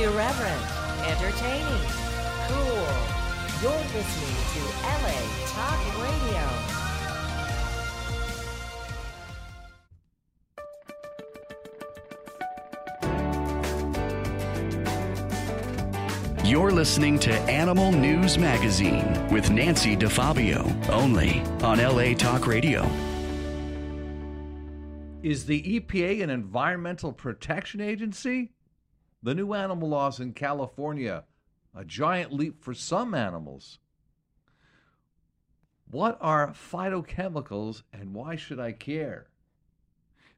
Irreverent, entertaining, cool. You're listening to LA Talk Radio. You're listening to Animal News Magazine with Nancy DeFabio, only on LA Talk Radio. Is the EPA an environmental protection agency? The new animal laws in California, a giant leap for some animals. What are phytochemicals and why should I care?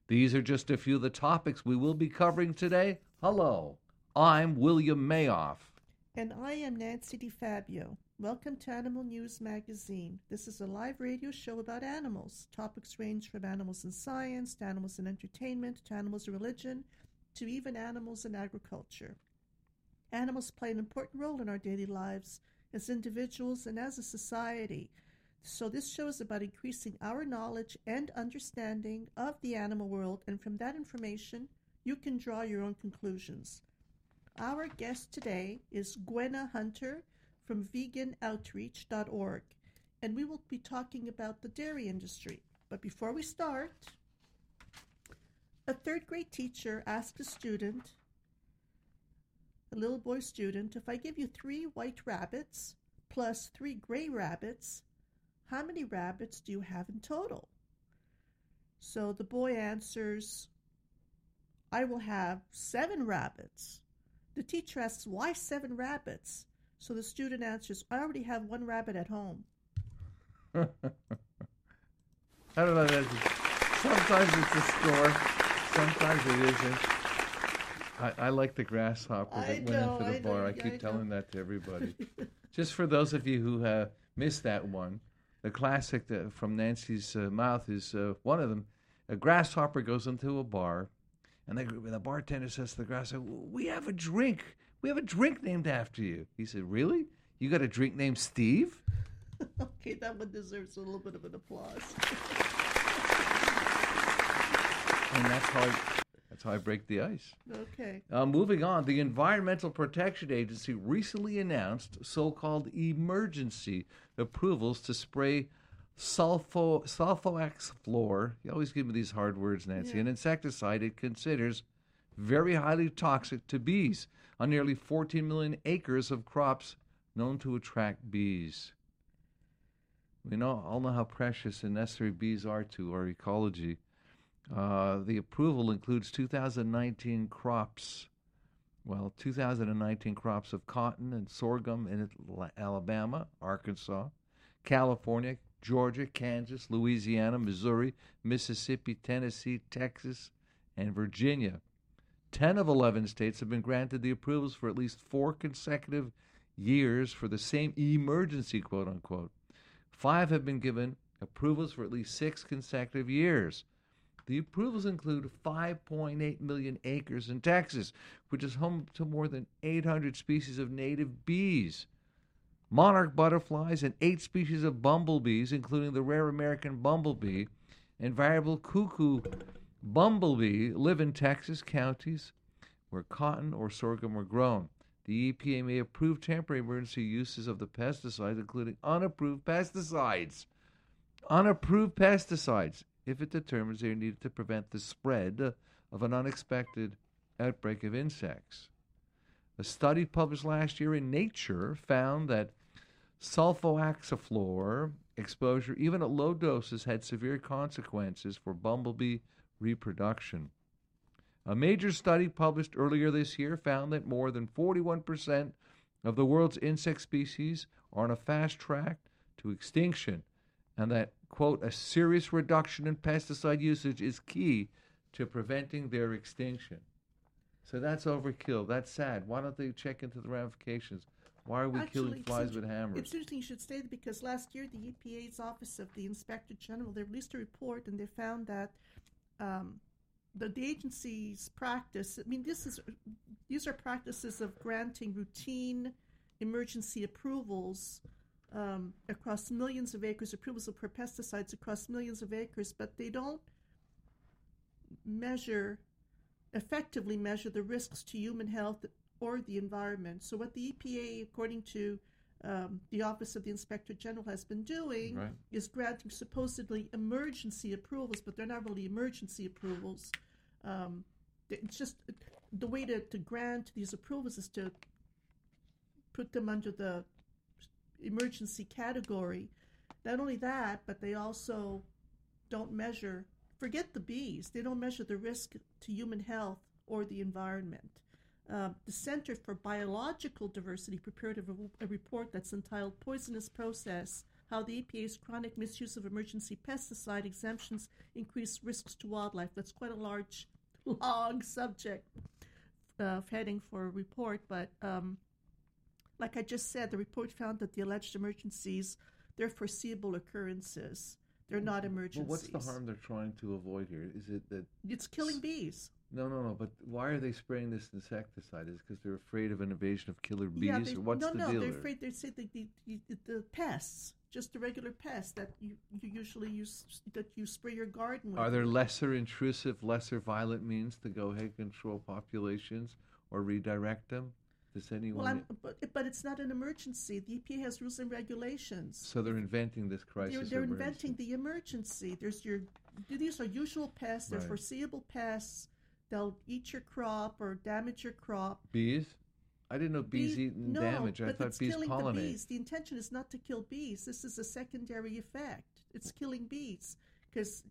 These are just a few of the topics we will be covering today. Hello, I'm William Mayoff. And I am Nancy DeFabio. Welcome to Animal News Magazine. This is a live radio show about animals. Topics range from animals in science to animals in entertainment to animals in religion to even animals in agriculture. Animals play an important role in our daily lives as individuals and as a society. So, this show is about increasing our knowledge and understanding of the animal world, and from that information, you can draw your own conclusions. Our guest today is Gwenna Hunter from veganoutreach.org, and we will be talking about the dairy industry. But before we start, a third grade teacher asked a student, a little boy student, if I give you three white rabbits plus three gray rabbits, how many rabbits do you have in total? So the boy answers, I will have seven rabbits. The teacher asks, Why seven rabbits? So the student answers, I already have one rabbit at home. I don't know. Sometimes it's a score, sometimes it isn't. I, I like the grasshopper that I went know, into the I bar. I I keep know. telling that to everybody. Just for those of you who uh, missed that one, the classic that, from Nancy's uh, mouth is uh, one of them. A grasshopper goes into a bar, and the, the bartender says to the grasshopper, "We have a drink. We have a drink named after you." He said, "Really? You got a drink named Steve?" okay, that one deserves a little bit of an applause. And that's how I, that's how I break the ice. okay. Uh, moving on, the Environmental Protection Agency recently announced so-called emergency approvals to spray sulfo sulfoxaflor. You always give me these hard words, Nancy. Yeah. An insecticide it considers very highly toxic to bees on nearly 14 million acres of crops known to attract bees. We know all know how precious and necessary bees are to our ecology. Uh, the approval includes 2019 crops. Well, 2019 crops of cotton and sorghum in Alabama, Arkansas, California, Georgia, Kansas, Louisiana, Missouri, Mississippi, Tennessee, Texas, and Virginia. 10 of 11 states have been granted the approvals for at least four consecutive years for the same emergency, quote unquote. Five have been given approvals for at least six consecutive years. The approvals include 5.8 million acres in Texas, which is home to more than 800 species of native bees, monarch butterflies, and eight species of bumblebees, including the rare American bumblebee and variable cuckoo bumblebee, live in Texas counties where cotton or sorghum are grown. The EPA may approve temporary emergency uses of the pesticides, including unapproved pesticides. Unapproved pesticides if it determines they are needed to prevent the spread of an unexpected outbreak of insects. A study published last year in Nature found that sulfoxaflor exposure, even at low doses, had severe consequences for bumblebee reproduction. A major study published earlier this year found that more than 41% of the world's insect species are on a fast track to extinction, and that, quote, a serious reduction in pesticide usage is key to preventing their extinction. So that's overkill. That's sad. Why don't they check into the ramifications? Why are we Actually, killing flies with hammers? It's interesting you should say that because last year the EPA's Office of the Inspector General they released a report and they found that um, the, the agency's practice. I mean, this is these are practices of granting routine emergency approvals um, across millions of acres, approvals for pesticides across millions of acres, but they don't measure effectively measure the risks to human health or the environment. So, what the EPA, according to um, the Office of the Inspector General, has been doing Right. is granting supposedly emergency approvals, but they're not really emergency approvals. Um, it's just the way to, to grant these approvals is to put them under the emergency category. Not only that, but they also don't measure, forget the bees, they don't measure the risk to human health or the environment. Uh, the Center for Biological Diversity prepared a, a report that's entitled Poisonous Process How the EPA's Chronic Misuse of Emergency Pesticide Exemptions Increase Risks to Wildlife. That's quite a large, long subject uh, heading for a report, but um, like I just said, the report found that the alleged emergencies, they're foreseeable occurrences. They're not Well, emergencies. what's the harm they're trying to avoid here? Is it that It's killing bees. no, no, no? But why are they spraying this insecticide? Is because they're afraid of an invasion of killer bees, yeah, they, or what's no, the no, deal? they're afraid. They say the, the, the, the pests, just the regular pests that you, you usually use that you spray your garden with. Are there lesser intrusive, lesser violent means to go ahead and control populations or redirect them? Does anyone? Well, but, but it's not an emergency. The EPA has rules and regulations. so they're inventing this crisis. They're, they're inventing the emergency. There's your these are usual pests. They're Right. foreseeable pests. They'll eat your crop or damage your crop. bees. I didn't know bees Bee- eat and no, damage. I but thought it's bees killing pollinate. the bees. The intention is not to kill bees. This is a secondary effect. It's killing bees because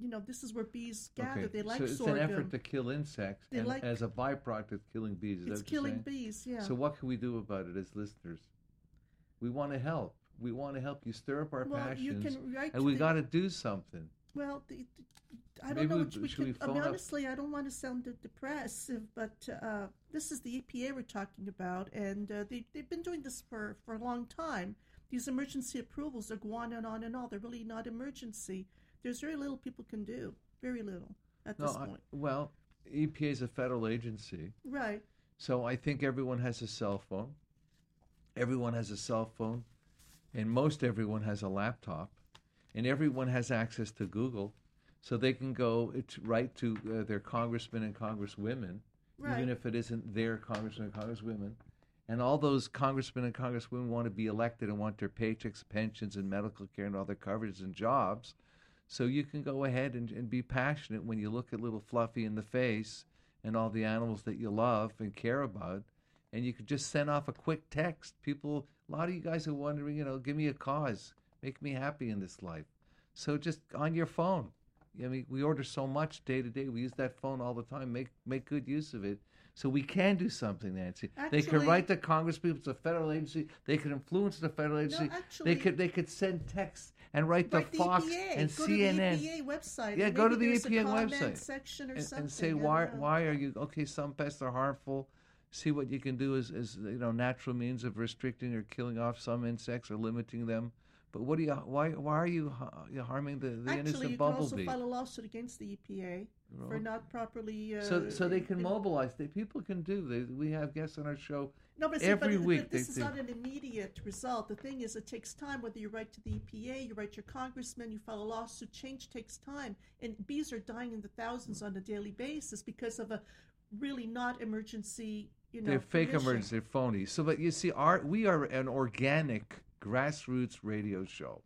you know this is where bees gather. Okay, They like so it's sorghum. an effort to kill insects, They and like- as a byproduct of killing bees. Is it's killing bees. Yeah. So what can we do about it as listeners? We want to help. We want to help you stir up our well, passions, and we got to do something. Well, the, the- I don't Maybe know what we we could. I mean, honestly, I don't want to sound de- depressive, but uh, this is the EPA we're talking about, and uh, they they've been doing this for for a long time. These emergency approvals are going on and on and on. They're really not emergency. There's very little people can do. Very little at No, this I- point. well, EPA is a federal agency, Right. so I think everyone has a cell phone. Everyone has a cell phone, and most everyone has a laptop, and everyone has access to Google, so they can go right to uh, their congressmen and congresswomen, Right. even if it isn't their congressmen and congresswomen. And all those congressmen and congresswomen want to be elected and want their paychecks, pensions, and medical care and all their coverages and jobs. So you can go ahead and, and be passionate when you look at little Fluffy in the face and all the animals that you love and care about. And you could just send off a quick text. People, a lot of you guys are wondering, you know, give me a cause, make me happy in this life. So just on your phone. I mean, we order so much day to day. We use that phone all the time. Make make good use of it. So we can do something, Nancy. they can write to Congress people. It's a federal agency. They can influence the federal agency. actually- they could they could send texts and write to Fox EPA. and go CNN. To the EPA website. Yeah, go to the EPA website section or and, something. and say why why are you okay? Some pests are harmful. See what you can do as, as you know natural means of restricting or killing off some insects or limiting them. But what do you why why are you, ha- you harming the, the Actually, innocent you can also bumblebee? file a lawsuit against the EPA for not properly. Uh, so so they can in- mobilize. They, people can do. They, we have guests on our show. No, but see, every but, week but this they is do. not an immediate result. The thing is, it takes time. Whether you write to the EPA, you write your congressman, you file a lawsuit. Change takes time, and bees are dying in the thousands on a daily basis because of a really not emergency. You know, They're fake emergency. They're phony. So, but you see, our we are an organic grassroots radio show.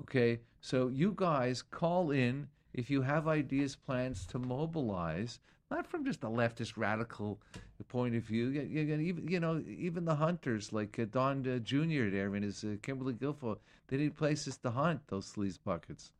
Okay, so you guys call in if you have ideas, plans to mobilize, not from just a leftist radical point of view. You, you, you- even you know even the hunters like uh, Don uh, Jr. there and his uh, Kimberly Guilfoyle, they need places to hunt those sleaze buckets.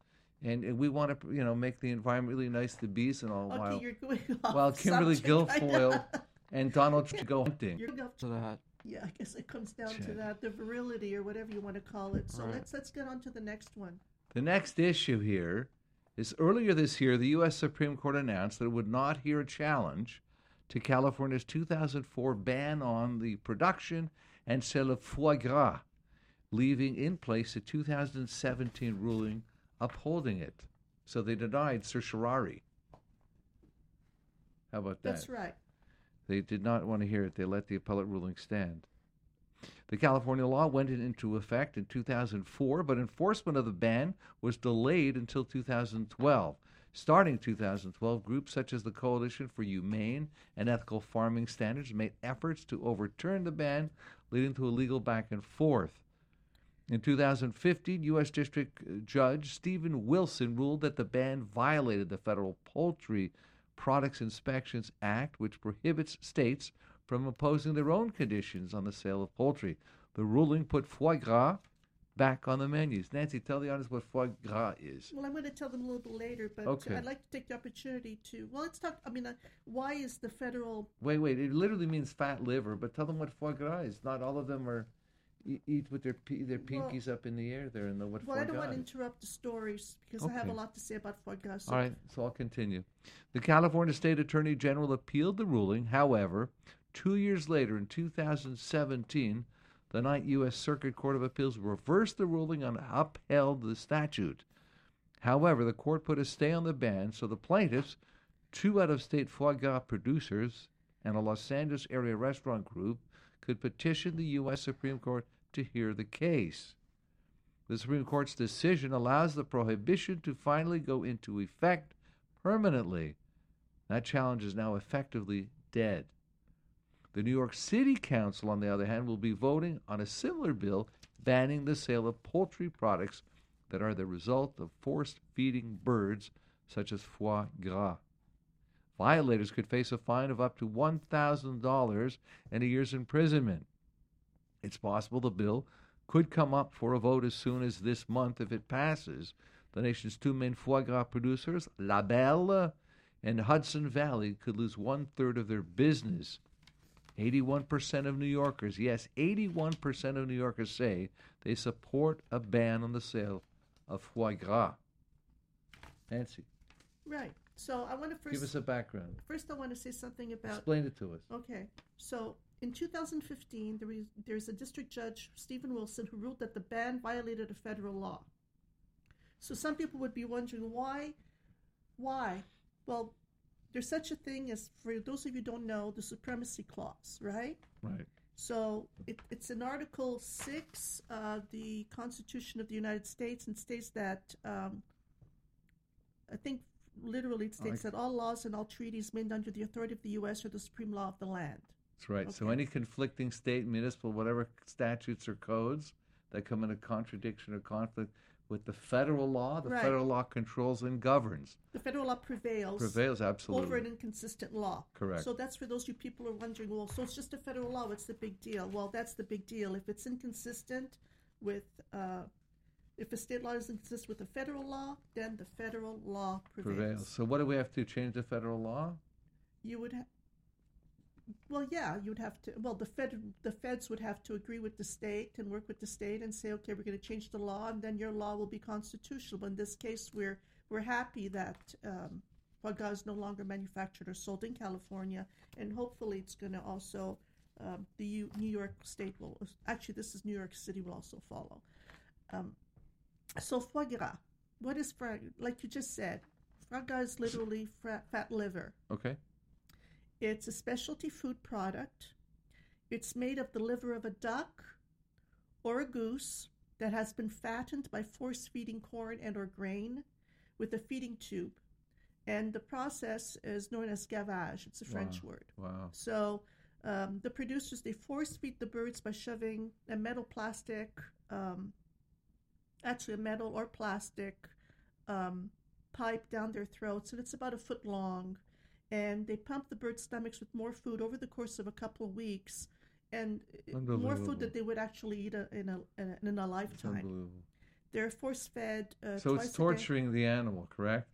And, and we want to, you know, make the environment really nice to bees and all. Okay, while you're going off while Kimberly subject. Guilfoyle and Donald Trump go hunting. You're going off to that. Yeah, I guess it comes down to that, the virility or whatever you want to call it. So Right. let's let's get on to the next one. The next issue here is earlier this year, the U.S. Supreme Court announced that it would not hear a challenge to California's 2004 ban on the production and sale of foie gras, leaving in place a 2017 ruling upholding it. So they denied certiorari. How about that? That's right. They did not want to hear it. They let the appellate ruling stand. The California law went into effect in 2004, but enforcement of the ban was delayed until 2012. Starting 2012, groups such as the Coalition for Humane and Ethical Farming Standards made efforts to overturn the ban, leading to a legal back and forth. In 2015, U.S. District Judge Stephen Wilson ruled that the ban violated the Federal Poultry Products Inspections Act, which prohibits states from imposing their own conditions on the sale of poultry. The ruling put foie gras back on the menus. Nancy, tell the audience what foie gras is. Well, I'm going to tell them a little bit later, but Okay. I'd like to take the opportunity to. Well, let's talk. I mean, uh, why is the federal? Wait, wait. It literally means fat liver, but tell them what foie gras is. Not all of them are eat with their their Well- pinkies up in the air there and know what Well, I don't gras want to interrupt the stories because I have a lot to say about foie gras. All right, so I'll continue. The California State Attorney General appealed the ruling. However, two years later, in 2017, the Ninth U.S. Circuit Court of Appeals reversed the ruling and upheld the statute. However, the court put a stay on the ban, so the plaintiffs, two out of state foie gras producers, and a Los Angeles area restaurant group could petition the U.S. Supreme Court to hear the case. The Supreme Court's decision allows the prohibition to finally go into effect permanently. That challenge is now effectively dead. The New York City Council, on the other hand, will be voting on a similar bill banning the sale of poultry products that are the result of forced feeding birds, such as foie gras. Violators could face a fine of up to $1,000 and a year's imprisonment. It's possible the bill could come up for a vote as soon as this month if it passes. The nation's two main foie gras producers, La Belle and Hudson Valley, could lose one third of their business. 81% of New Yorkers, yes, 81% of New Yorkers say they support a ban on the sale of foie gras. Nancy, right. So I want to first. give us a background. First, I want to say something about. Explain it to us. Okay, so in 2015, there was, there's a district judge, Stephen Wilson, who ruled that the ban violated a federal law. So some people would be wondering why, why? Well, there's such a thing as, for those of you who don't know, the supremacy clause, right? Right. So it, it's in Article 6 of the Constitution of the United States and states that, um, I think literally it states that all laws and all treaties made under the authority of the U.S. are the supreme law of the land. That's right. So any conflicting state, municipal, whatever statutes or codes that come into contradiction or conflict with the federal law, the Right. federal law controls and governs. The federal law prevails, Prevails absolutely. over an inconsistent law. Correct. So that's for those you people who are wondering, well, so it's just a federal law. What's the big deal? Well, that's the big deal. If it's inconsistent with, uh, if a state law doesn't inconsistent with the federal law, then the federal law prevails. prevails. So what do we have to change the federal law? You would have. Well, yeah, you'd have to. Well, the Fed, the feds would have to agree with the state and work with the state and say, okay, we're going to change the law, and then your law will be constitutional. But in this case, we're we're happy that um, is no longer manufactured or sold in California, and hopefully, it's going to also um, the U- New York State will actually this is New York City will also follow. Um, so foie gras, what is foie? Like you just said, foie gras is literally fat liver. Okay. It's a specialty food product. It's made of the liver of a duck or a goose that has been fattened by force feeding corn and or grain with a feeding tube. And the process is known as gavage. It's a French Wow. word. Wow. So um, the producers they force feed the birds by shoving a metal plastic, um, actually a metal or plastic um, pipe down their throats, and it's about a foot long. And they pump the birds' stomachs with more food over the course of a couple of weeks, and uh, more food that they would actually eat a, in a in a, in a lifetime. They're force fed. Uh, So twice it's a day. torturing the animal, correct?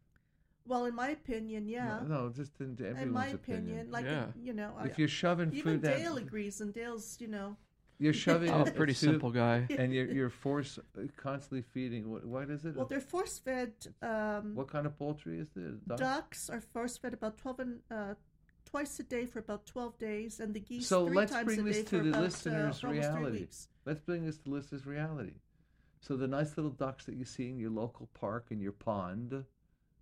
Well, in my opinion, yeah. No, no, just in everyone's in my opinion. opinion, like Yeah. you know, I- if you're shoving even food down, Dale agrees, and Dale's you know. You're shoving I'm a a pretty soup simple guy. and you're you're force uh, constantly feeding. What what is it? Well, they're force fed. Um, what kind of poultry is this? Duck? ducks are force fed about twelve and uh, twice a day for about twelve days, and the geese So three let's times bring a this day to for the about, listener's uh, almost three reality. weeks. Let's bring this to listeners' reality. So the nice little ducks that you see in your local park in your pond,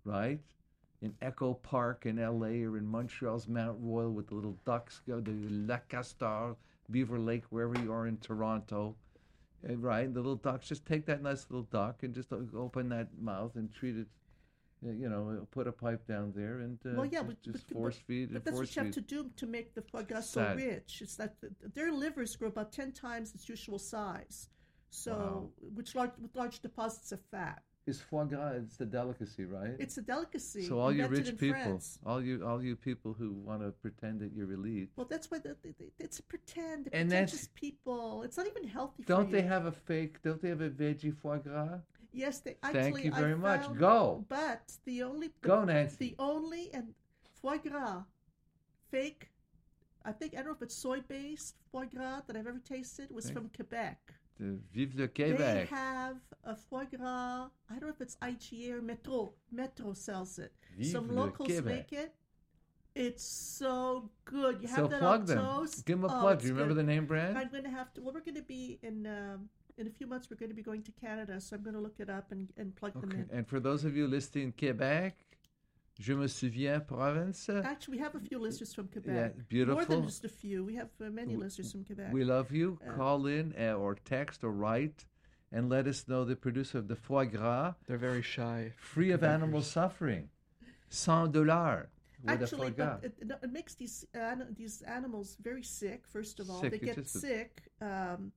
right? In Echo Park in L.A. or in Montreal's Mount Royal with the little ducks, go the Lac Castor, Beaver Lake, wherever you are in Toronto, eh, right? The little ducks. Just take that nice little duck and just open that mouth and treat it uh, you know, put a pipe down there and uh, well, yeah, just, but, just but, force feed but that's force what you have to do to make the foie gras so rich. It's that their livers grow about ten times its usual size, so Wow. which large with large deposits of fat. Is foie gras? It's a delicacy, right? It's a delicacy. so all you rich people, France. all you all you people who want to pretend that you're elite, Well, that's why the, the, the- it's a pretend. And that's- people. It's not even healthy. don't they you. have a fake? Don't they have a veggie foie gras? Yes, they actually. Thank you I very much. found- Go. But the only Go, Nancy. The only and foie gras, fake. I think I don't know if it's soy based foie gras that I've ever tasted was from Quebec. The Vive le They have a foie gras. I don't know if it's IGA or Metro. Metro sells it. Vive Some locals Québec. make it. It's so good. You have so that plug on them. toast. Give them a Oh, plug. Do you remember good. the name brand? I'm going to have to. Well, we're going to be in um, in a few months. We're going to be going to Canada, so I'm going to look it up and, and plug them in. And for those of you listening in Quebec, Je me souviens province. Actually, we have a few listeners from Quebec. Yeah, beautiful. More than just a few. We have uh, many listeners from Quebec. We love you. Uh, Call in uh, or text or write and let us know the producer of the foie gras, They're very shy. free of animal suffering. Cent dollars Actually, but it, it makes these an, these animals very sick. First of all, Sick, they get just sick. Um,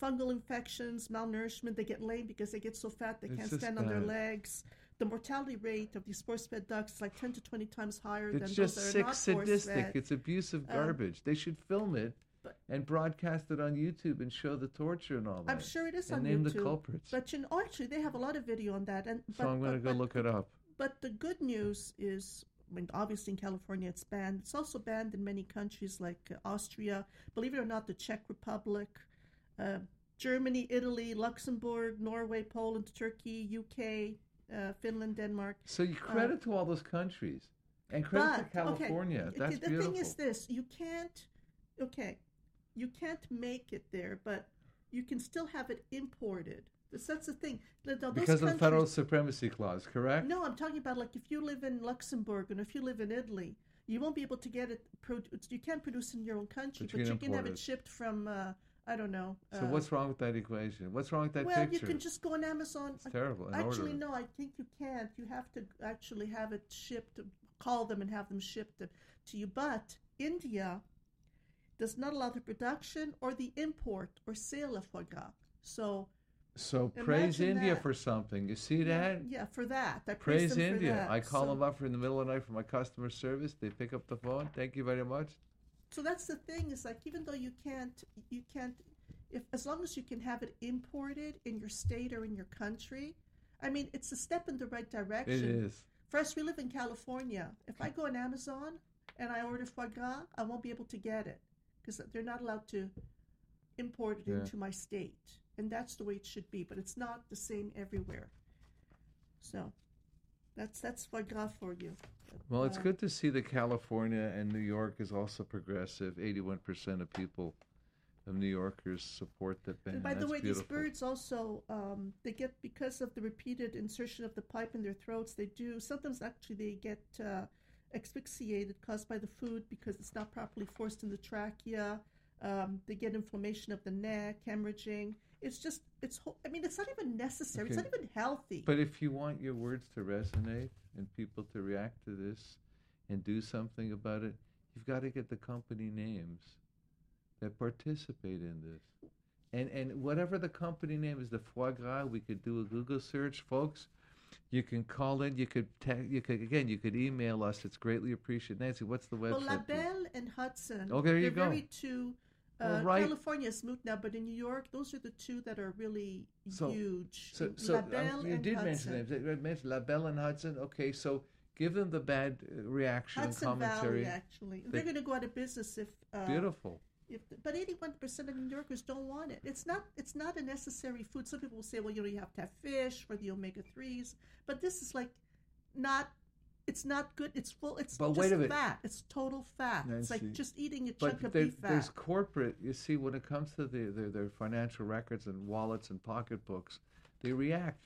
fungal infections, malnourishment. They get lame because they get so fat they It's can't just stand on their bad. legs. The mortality rate of these force-fed ducks is like ten to twenty times higher It's than just those that are not sadistic. It's abusive Um, garbage. they should film it but- and broadcast it on YouTube and show the torture and all that. I'm sure it is on YouTube. and on name YouTube. the culprits. But you know, actually, they have a lot of video on that. And so I'm going to go but- look it up. But the good news is, I mean, obviously in California it's banned. It's also banned in many countries like uh, Austria, believe it or not, the Czech Republic, uh, Germany, Italy, Luxembourg, Norway, Poland, Turkey, UK, uh, Finland, Denmark. So you credit to all those countries and credit uh, But to California. okay, That's the beautiful. thing is this: you can't, okay, you can't make it there, but you can still have it imported. That's, the thing. Those because of the federal supremacy clause, correct? No, I'm talking about like if you live in Luxembourg and if you live in Italy, you won't be able to get it. You can't produce in your own country, But you but can you can have it it. shipped from. Uh, I don't know. So uh, what's wrong with that equation? What's wrong with that well, picture? you can just go on Amazon. It's terrible. and Actually, order no, I think you can't. You have to actually have it shipped. Call them and have them shipped to, you. But India does not allow the production or the import or sale of foie gras. So So praise India that. for something. You see that? yeah, for that, I praise, Praise India. I call So- them up in the middle of the night for my customer service. They pick up the phone. Thank you very much. So that's the thing is like even though you can't you can't if as long as you can have it imported in your state or in your country i mean it's a step in the right direction is. for us we live in california if i go on amazon and i order foie gras i won't be able to get it because they're not allowed to import it Yeah. into my state and that's the way it should be but it's not the same everywhere so that's that's foie gras for you Well, it's Uh, good to see that California and New York is also progressive. 81% of people, of New Yorkers, support the ban. And by the way, beautiful. these birds also um, they get because of the repeated insertion of the pipe in their throats. They do sometimes actually they get uh, asphyxiated caused by the food because it's not properly forced in the trachea. Um, they get inflammation of the neck, hemorrhaging. It's just it's. Ho- I mean, it's not even necessary. It's not even healthy. But if you want your words to resonate and people to react to this and do something about it, you've got to get the company names that participate in this. And and whatever the company name is, the foie gras, we could do a Google search, folks. You can call in. You could te- you could again. You could email us. It's greatly appreciated. Nancy, what's the well, website? please? Labelle and Hudson. Oh, there you go. Very two. Uh, right- California is moot now, but in New York, those are the two that are really So- huge. So, so um, you and did Hudson. mention names. You mentioned LaBelle and Hudson. Okay, so give them the bad uh, reaction Hudson and commentary. Valley, actually. They- They're going to go out of business if. Uh, Beautiful. If, but 81% of New Yorkers don't want it. It's not. It's not a necessary food. Some people will say, well, you know, you have to have fish for the omega threes, but this is like not. It's not good. It's full. It's But just wait a minute. fat. It's total fat. It's like just eating a chunk of there, beef there's corporate. You see, when it comes to the, their their financial records and wallets and pocketbooks, they react.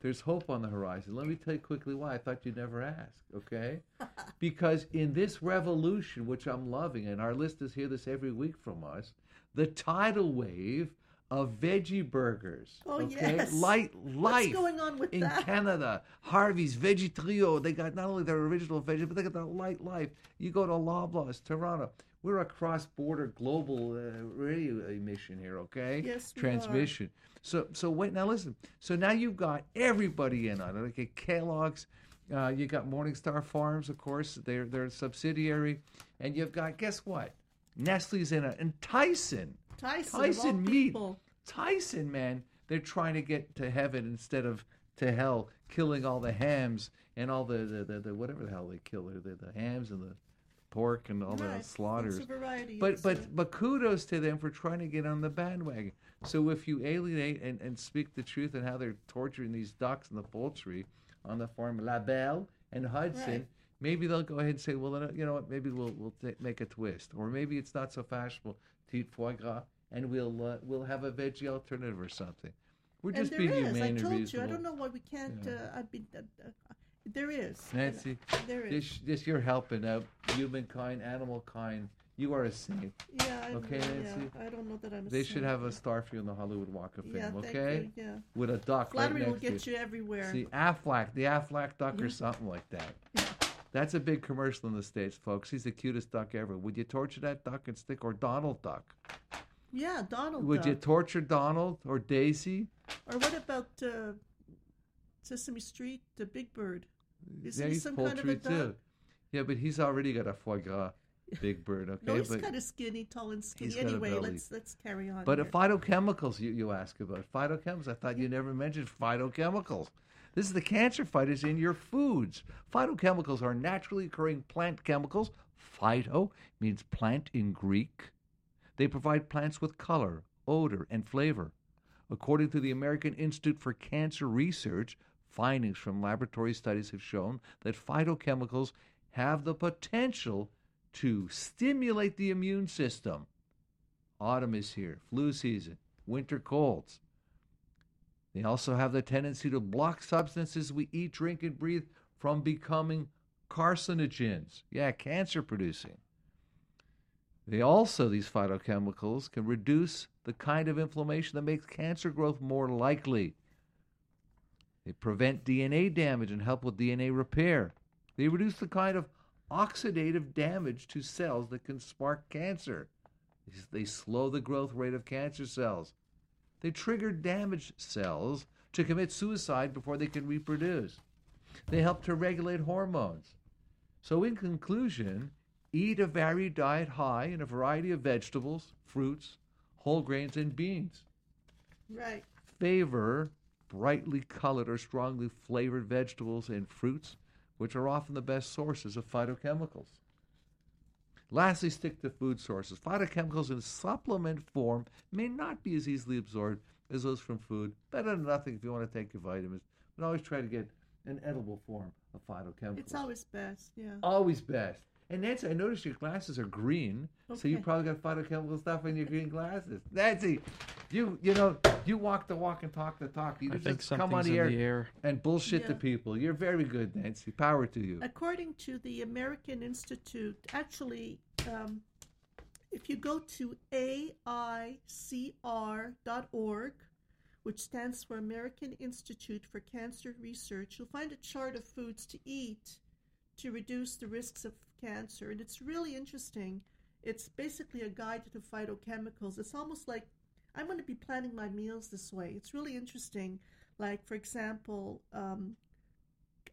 There's hope on the horizon. Let me tell you quickly why. I thought you'd never ask. Okay, because in this revolution, which I'm loving, and our listeners hear this every week from us, the tidal wave of veggie burgers. Oh, okay? yes. Light life. What's going on with in that? Canada? Harvey's Veggie Trio. They got not only their original veggie, but they got the Lightlife. You go to Loblaws, Toronto. We're a cross-border global uh, radio emission here, okay? Yes, we Transmission. So, so wait. Now listen. So now you've got everybody in on it. Okay, Kellogg's. Uh, you got Morningstar Farms, of course. They're they're a subsidiary, and you've got guess what? Nestle's in it, and Tyson. Tyson, Tyson meat. people. Tyson, man, they're trying to get to heaven instead of to hell, killing all the hams and all the the, the, the whatever the hell they kill the, the, the hams and the pork and all Right. the slaughters. Variety. But but but kudos to them for trying to get on the bandwagon. So if you alienate and, and speak the truth and how they're torturing these ducks and the poultry on the farm La Belle and Hudson, Right. Maybe they'll go ahead and say, well, then, you know what? Maybe we'll we'll make a twist, or maybe it's not so fashionable to eat foie gras, and we'll uh, we'll have a veggie alternative or something. We're and just there being is. humane I and told you. I don't know why we can't. Yeah. Uh, I've been. Uh, uh, there is. Nancy, There is. this this you're helping out humankind, animal kind. You are a saint. Yeah. I'm, Okay, yeah, I don't know that I'm. A They should have a star for you in the Hollywood Walk of Fame. Yeah. Okay, you. Yeah. with a duck Flattery right will get you everywhere. See, Aflac, the Aflac duck or something like that. That's a big commercial in the States, folks. He's the cutest duck ever. Would you torture that duck and stick, or Donald Duck? yeah, Donald. Would you torture Donald or Daisy? Or what about uh, Sesame Street, the Big Bird? Isn't yeah, he he's some kind of a duck? too. Yeah, but he's already got a foie gras big bird, okay? No, he's but kind of skinny, tall and skinny. He's got a Anyway, let's let's carry on. But phytochemicals, you, you ask about phytochemicals. I thought you never mentioned phytochemicals. This is the cancer fighters in your foods. Phytochemicals are naturally occurring plant chemicals. Phyto means plant in Greek. They provide plants with color, odor, and flavor. According to the American Institute for Cancer Research, findings from laboratory studies have shown that phytochemicals have the potential to stimulate the immune system. Autumn is here, flu season, winter colds. They also have the tendency to block substances we eat, drink, and breathe from becoming carcinogens. Yeah, cancer producing. They also, these phytochemicals, can reduce the kind of inflammation that makes cancer growth more likely. They prevent DNA damage and help with DNA repair. They reduce the kind of oxidative damage to cells that can spark cancer. They slow the growth rate of cancer cells. They trigger damaged cells to commit suicide before they can reproduce. They help to regulate hormones. So, in conclusion, eat a varied diet high in a variety of vegetables, fruits, whole grains, and beans. right. Favor brightly colored or strongly flavored vegetables and fruits, which are often the best sources of phytochemicals. Lastly, stick to food sources. Phytochemicals in supplement form may not be as easily absorbed as those from food. Better than nothing if you want to take your vitamins, but always try to get an edible form of phytochemicals. It's always best. Yeah. Always best. And Nancy, I noticed your glasses are green, so you probably got phytochemical stuff in your green glasses. Nancy, you you know you walk the walk and talk the talk. You I just think come on something's the in air, the air. and bullshit the people. You're very good, Nancy. Power to you. According to the American Institute, actually, um, if you go to AICR.org, which stands for American Institute for Cancer Research, you'll find a chart of foods to eat to reduce the risks of cancer. And it's really interesting. It's basically a guide to phytochemicals. It's almost like I'm going to be planning my meals this way. It's really interesting. Like, for example, um,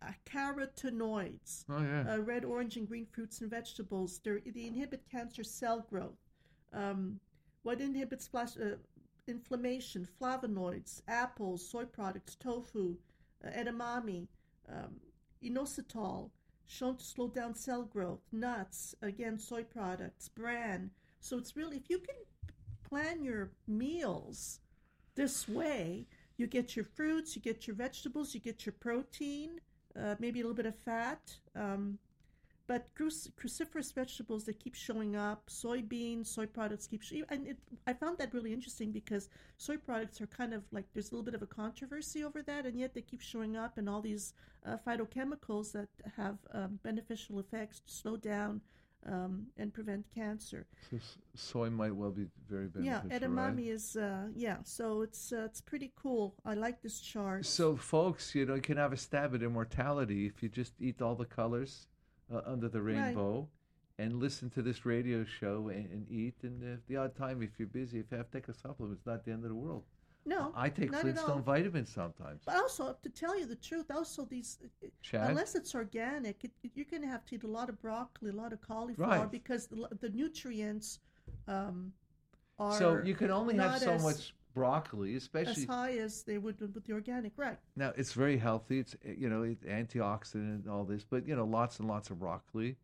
uh, carotenoids Oh yeah. uh, red, orange, and green fruits and vegetables. They're, they inhibit cancer cell growth. Um, what inhibits flash, uh, inflammation? Flavonoids, apples, soy products, tofu, uh, edamame, um, inositol, shown to slow down cell growth. Nuts, again, soy products, bran. So it's really, if you can plan your meals this way, you get your fruits, you get your vegetables, you get your protein, uh, maybe a little bit of fat. Um, but cruciferous vegetables that keep showing up, soybeans, soy products keep, sh- and it, I found that really interesting because soy products are kind of like there's a little bit of a controversy over that, and yet they keep showing up, and all these uh, phytochemicals that have um, beneficial effects to slow down um, and prevent cancer. So soy might well be very Yeah, beneficial, right? edamame is uh, yeah. So it's uh, it's pretty cool. I like this chart. So, folks, you know, you can have a stab at immortality if you just eat all the colors uh, under the Right. rainbow and listen to this radio show and, and eat. And if the odd time, if you're busy, if you have to take a supplement, it's not the end of the world. no, I take not at all. Flintstone vitamins sometimes. But also, to tell you the truth, also these, Chad? unless it's organic, it, you're going to have to eat a lot of broccoli, a lot of cauliflower, Right. because the, the nutrients um, are So you can only have so as- much broccoli, especially as high as they would with the organic, right? now. It's very healthy. It's uh, you know it's antioxidant and all this, but you know lots and lots of broccoli.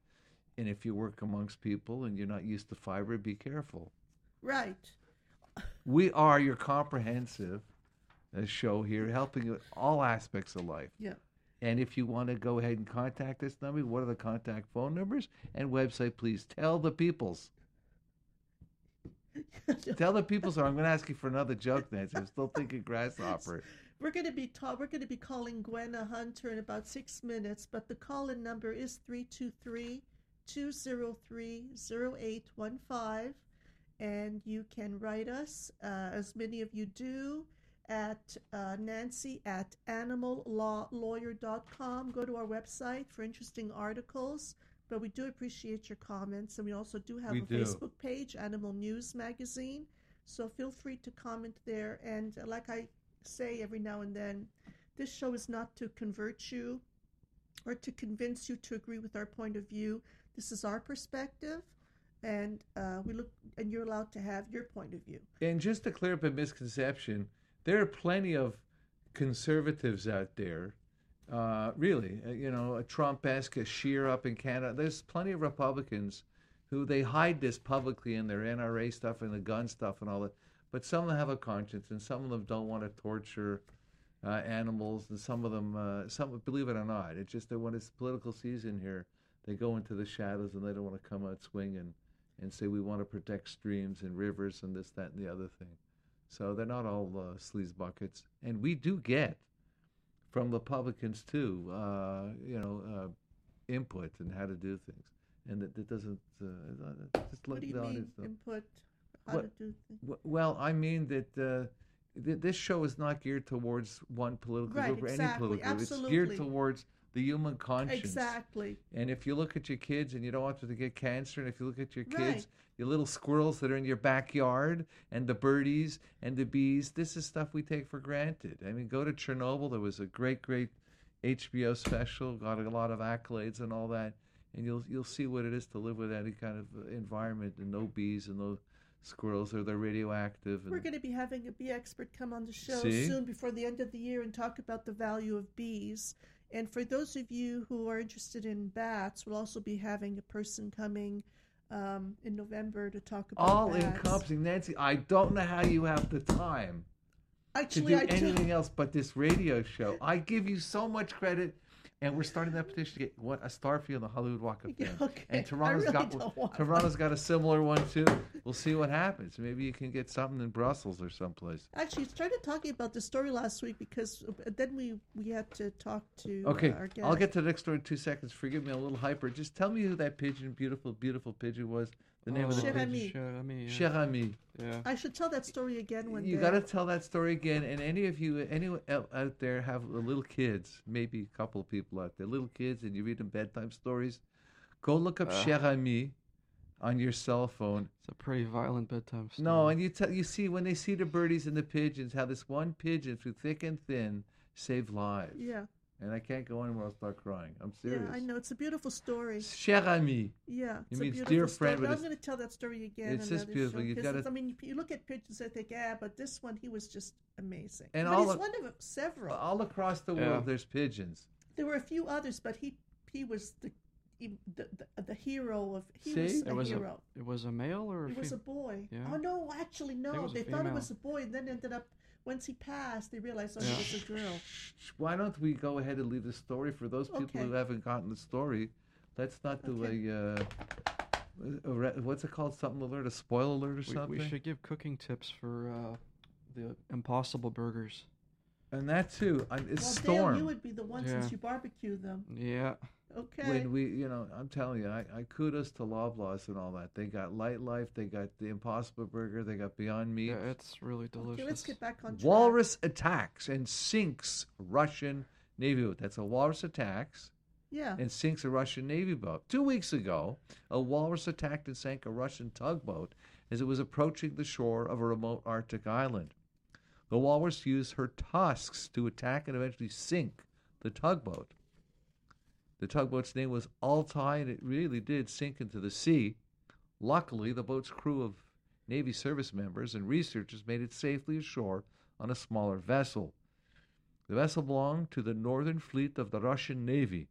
And if you work amongst people and you're not used to fiber, be careful. Right. We are your comprehensive uh, show here, helping you with all aspects of life. Yeah. And if you want to go ahead and contact us, number, what are the contact phone numbers and website? Please tell the peoples. Tell the people so. I'm going to ask you for another joke, Nancy. I'm still thinking grasshopper. We're going to be ta- we're going to be calling Gwenna Hunter in about six minutes, but the call-in number is 323-203-0815, and you can write us, uh, as many of you do, at uh, Nancy at animallawlawyer.com. Go to our website for interesting articles. But we do appreciate your comments, and we also do have We a do. Facebook page, Animal News Magazine. So feel free to comment there. And uh, like I say every now and then, this show is not to convert you or to convince you to agree with our point of view. This is our perspective, and uh, we look, and you're allowed to have your point of view. And just to clear up a misconception, there are plenty of conservatives out there. Uh, really, uh, you know, a Trump-esque, a Scheer up in Canada. There's plenty of Republicans who they hide this publicly in their NRA stuff and the gun stuff and all that. But some of them have a conscience, and some of them don't want to torture uh, animals, and some of them, uh, some believe it or not, it's just that when it's political season here, they go into the shadows and they don't want to come out swinging and say we want to protect streams and rivers and this, that, and the other thing. So they're not all uh, sleaze buckets, and we do get from Republicans too, uh, you know, uh, input and how to do things, and that, that doesn't uh, just What let do you mean input? How What- to do things? Well, I mean that uh, th- this show is not geared towards one political Right, group or any exactly, political group. It's geared towards the human conscience. Exactly. And if you look at your kids and you don't want them to get cancer, and if you look at your kids, Right. your little squirrels that are in your backyard, and the birdies and the bees, this is stuff we take for granted. I mean, go to Chernobyl. There was a great, great HBO special, got a lot of accolades and all that, and you'll you'll see what it is to live with any kind of environment and no bees and no squirrels or they're radioactive. And We're going to be having a bee expert come on the show See? soon before the end of the year and talk about the value of bees. And for those of you who are interested in bats, we'll also be having a person coming um, in November to talk about all bats. encompassing. Nancy, I don't know how you have the time. to Actually, do I do. anything else but this radio show. I give you so much credit, and we're starting that petition to get what a Starfield the Hollywood Walk of Fame. okay. And I Toronto's really got Toronto's got a similar one too. We'll see what happens. Maybe you can get something in Brussels or someplace. Actually, started talking about the story last week because uh, then we we had to talk to Okay, uh, our guest. I'll get to the next story in two seconds. Forgive me, I'm a little hyper. Just tell me who that pigeon, beautiful, beautiful pigeon was. The name of the Cher pigeon. ami. Cher ami, yeah. Cher ami. Yeah. I should tell that story again one You day. got to tell that story again. And any of you, anyone out out there, have little kids, maybe a couple of people out there, little kids, and you read them bedtime stories, go look up Uh. Cher Ami on your cell phone. It's a pretty violent bedtime story. No, and you tell you see when they see the birdies and the pigeons, how this one pigeon through thick and thin saved lives. Yeah, And I can't go anywhere. I'll start crying. I'm serious. yeah, serious. I know it's a beautiful story. Cher Ami. Yeah, it's means a dear beautiful story. friend, But but I'm going to tell that story again. it's on just another beautiful. show, You 'cause gotta- it's- I mean, you look at pictures, I think, yeah, but this one, he was just amazing. And but all he's of- one of several. All across the Yeah. world, there's pigeons. there were a few others, but he he was the he, the, the, the hero of he was See? the It was a it was a male or a It was a boy. Yeah. Oh no, actually no. They thought it was a boy, and then ended up once he passed, they realized oh, Yeah. it was a girl. Why don't we go ahead and leave the story for those people Okay. who haven't gotten the story? Let's not do Okay. a, uh, a re- what's it called? Something alert, a spoil alert or We, something. we should give cooking tips for uh, the Impossible Burgers. And that too. I- It's well, storm. Dale, you would be the one Yeah. since you barbecue them. Yeah. Okay. when we, you know, I'm telling you, I, I kudos to Loblaws and all that. They got Lightlife, they got the Impossible Burger, they got Beyond Meat. Yeah, it's really delicious. okay, let's get back on track. Walrus attacks and sinks Russian Navy boat. That's a walrus attacks Yeah. and sinks a Russian Navy boat. Two weeks ago, a walrus attacked and sank a Russian tugboat as it was approaching the shore of a remote Arctic island. The walrus used her tusks to attack and eventually sink the tugboat. The tugboat's name was Altai, and it really did sink into the sea. Luckily, the boat's crew of Navy service members and researchers made it safely ashore on a smaller vessel. The vessel belonged to the Northern Fleet of the Russian Navy.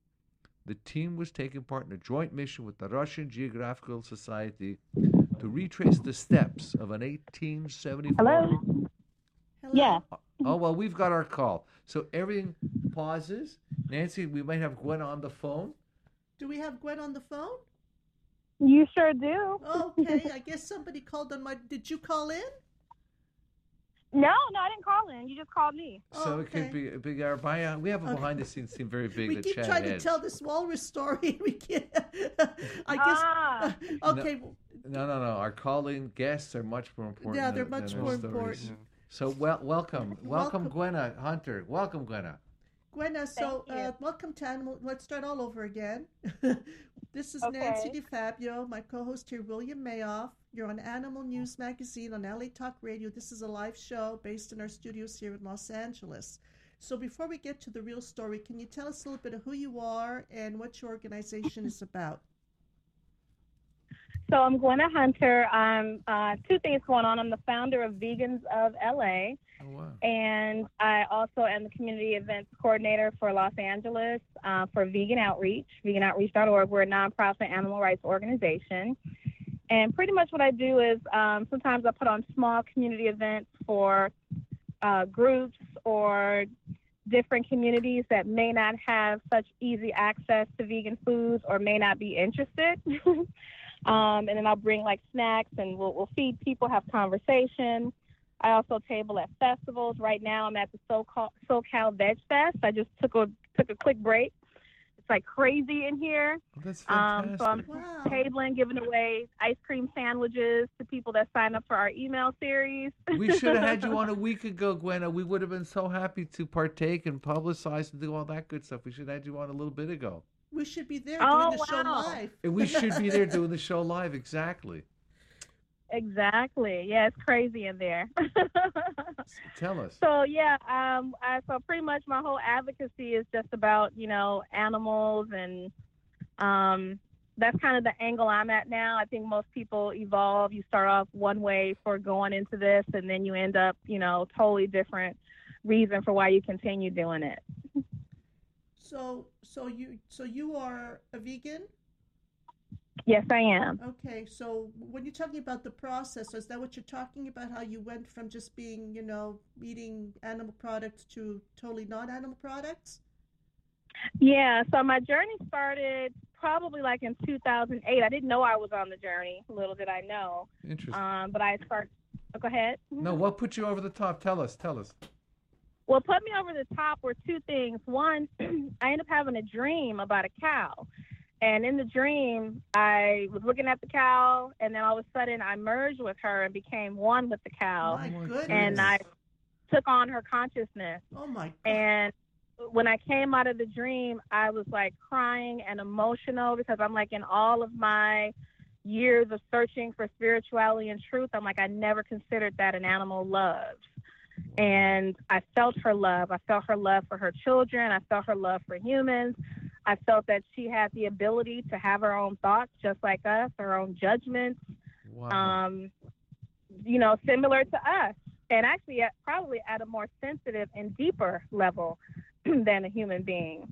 The team was taking part in a joint mission with the Russian Geographical Society to retrace the steps of an 1874. Hello? Hello? Yeah. Oh, well, we've got our call. So everything pauses. Nancy, we might have Gwen on the phone. Do we have Gwen on the phone? You sure do. Okay. I guess somebody called on my. Did you call in? No, no, I didn't call in. You just called me. So it Okay. could be a big hour. By, uh, we have a Okay. behind the scenes team very big we keep chat trying heads. to tell this walrus story. and We can't. I Ah. guess. okay. No, no, no. Our calling guests are much more important. Yeah, they're than- much than more important. Yeah. So well, welcome, welcome, Welcome. Gwenna Hunter. Welcome, Gwenna. Gwenna, so uh, welcome to Animal. Let's start all over again. this is Okay. Nancy DiFabio, my co-host here, William Mayoff. You're on Animal News Magazine on LA Talk Radio. This is a live show based in our studios here in Los Angeles. So before we get to the real story, can you tell us a little bit of who you are and what your organization is about? So I'm Gwenna Hunter. I'm uh, two things going on. I'm the founder of Vegans of LA, Oh wow. and I also am the community events coordinator for Los Angeles uh, for Vegan Outreach, veganoutreach.org. We're a nonprofit animal rights organization. And pretty much what I do is um, sometimes I put on small community events for uh, groups or different communities that may not have such easy access to vegan foods or may not be interested. um, and then I'll bring like snacks and we'll, we'll feed people, have conversation. I also table at festivals. Right now, I'm at the SoCal, SoCal Veg Fest. I just took a took a quick break. It's like crazy in here. Oh, that's Um, fantastic. so I'm Wow. tabling, giving away ice cream sandwiches to people that sign up for our email series. we should have had you on a week ago, Gwenna. We would have been so happy to partake and publicize and do all that good stuff. We should have had you on a little bit ago. We should be there Oh, doing the show wow. live. And we should be there doing the show live. Exactly. Exactly. Yeah, it's crazy in there. Tell us. so yeah, um, I, so pretty much my whole advocacy is just about you know animals and um, that's kind of the angle I'm at now. I think most people evolve. You start off one way for going into this, and then you end up you know totally different reason for why you continue doing it. So, so you, so you are a vegan. Yes, I am. Okay, so when you're talking about the process, is that what you're talking about? How you went from just being, you know, eating animal products to totally non-animal products? Yeah, so my journey started probably like in 2008. I didn't know I was on the journey. Little did I know. Interesting. Um, but I started. Oh, go ahead. no, what put you over the top? Tell us. Tell us. What put me over the top were two things. One, I ended up having a dream about a cow. And in the dream, I was looking at the cow, and then all of a sudden, I merged with her and became one with the cow. my my goodness. And I took on her consciousness. oh my god. And when I came out of the dream, I was like crying and emotional because I'm like, in all of my years of searching for spirituality and truth, I'm like, I never considered that an animal loves. And I felt her love. I felt her love for her children. I felt her love for humans. I felt that she had the ability to have her own thoughts, just like us, her own judgments, Wow. um, you know, similar to us, and actually at, probably at a more sensitive and deeper level than a human being.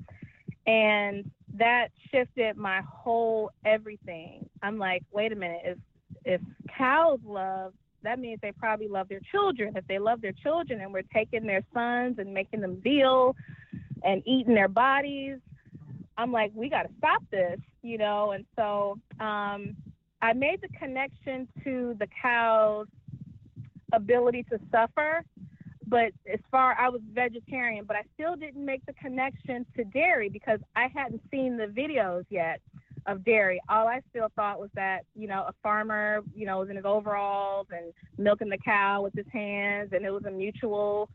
And that shifted my whole everything. I'm like, wait a minute, if if cows love, that means they probably love their children. If they love their children and we're taking their sons and making them veal and eating their bodies, I'm like, we got to stop this, you know. And so um, I made the connection to the cow's ability to suffer, but as far I was vegetarian, but I still didn't make the connection to dairy because I hadn't seen the videos yet of dairy. All I still thought was that, you know, a farmer, you know, was in his overalls and milking the cow with his hands and it was a mutual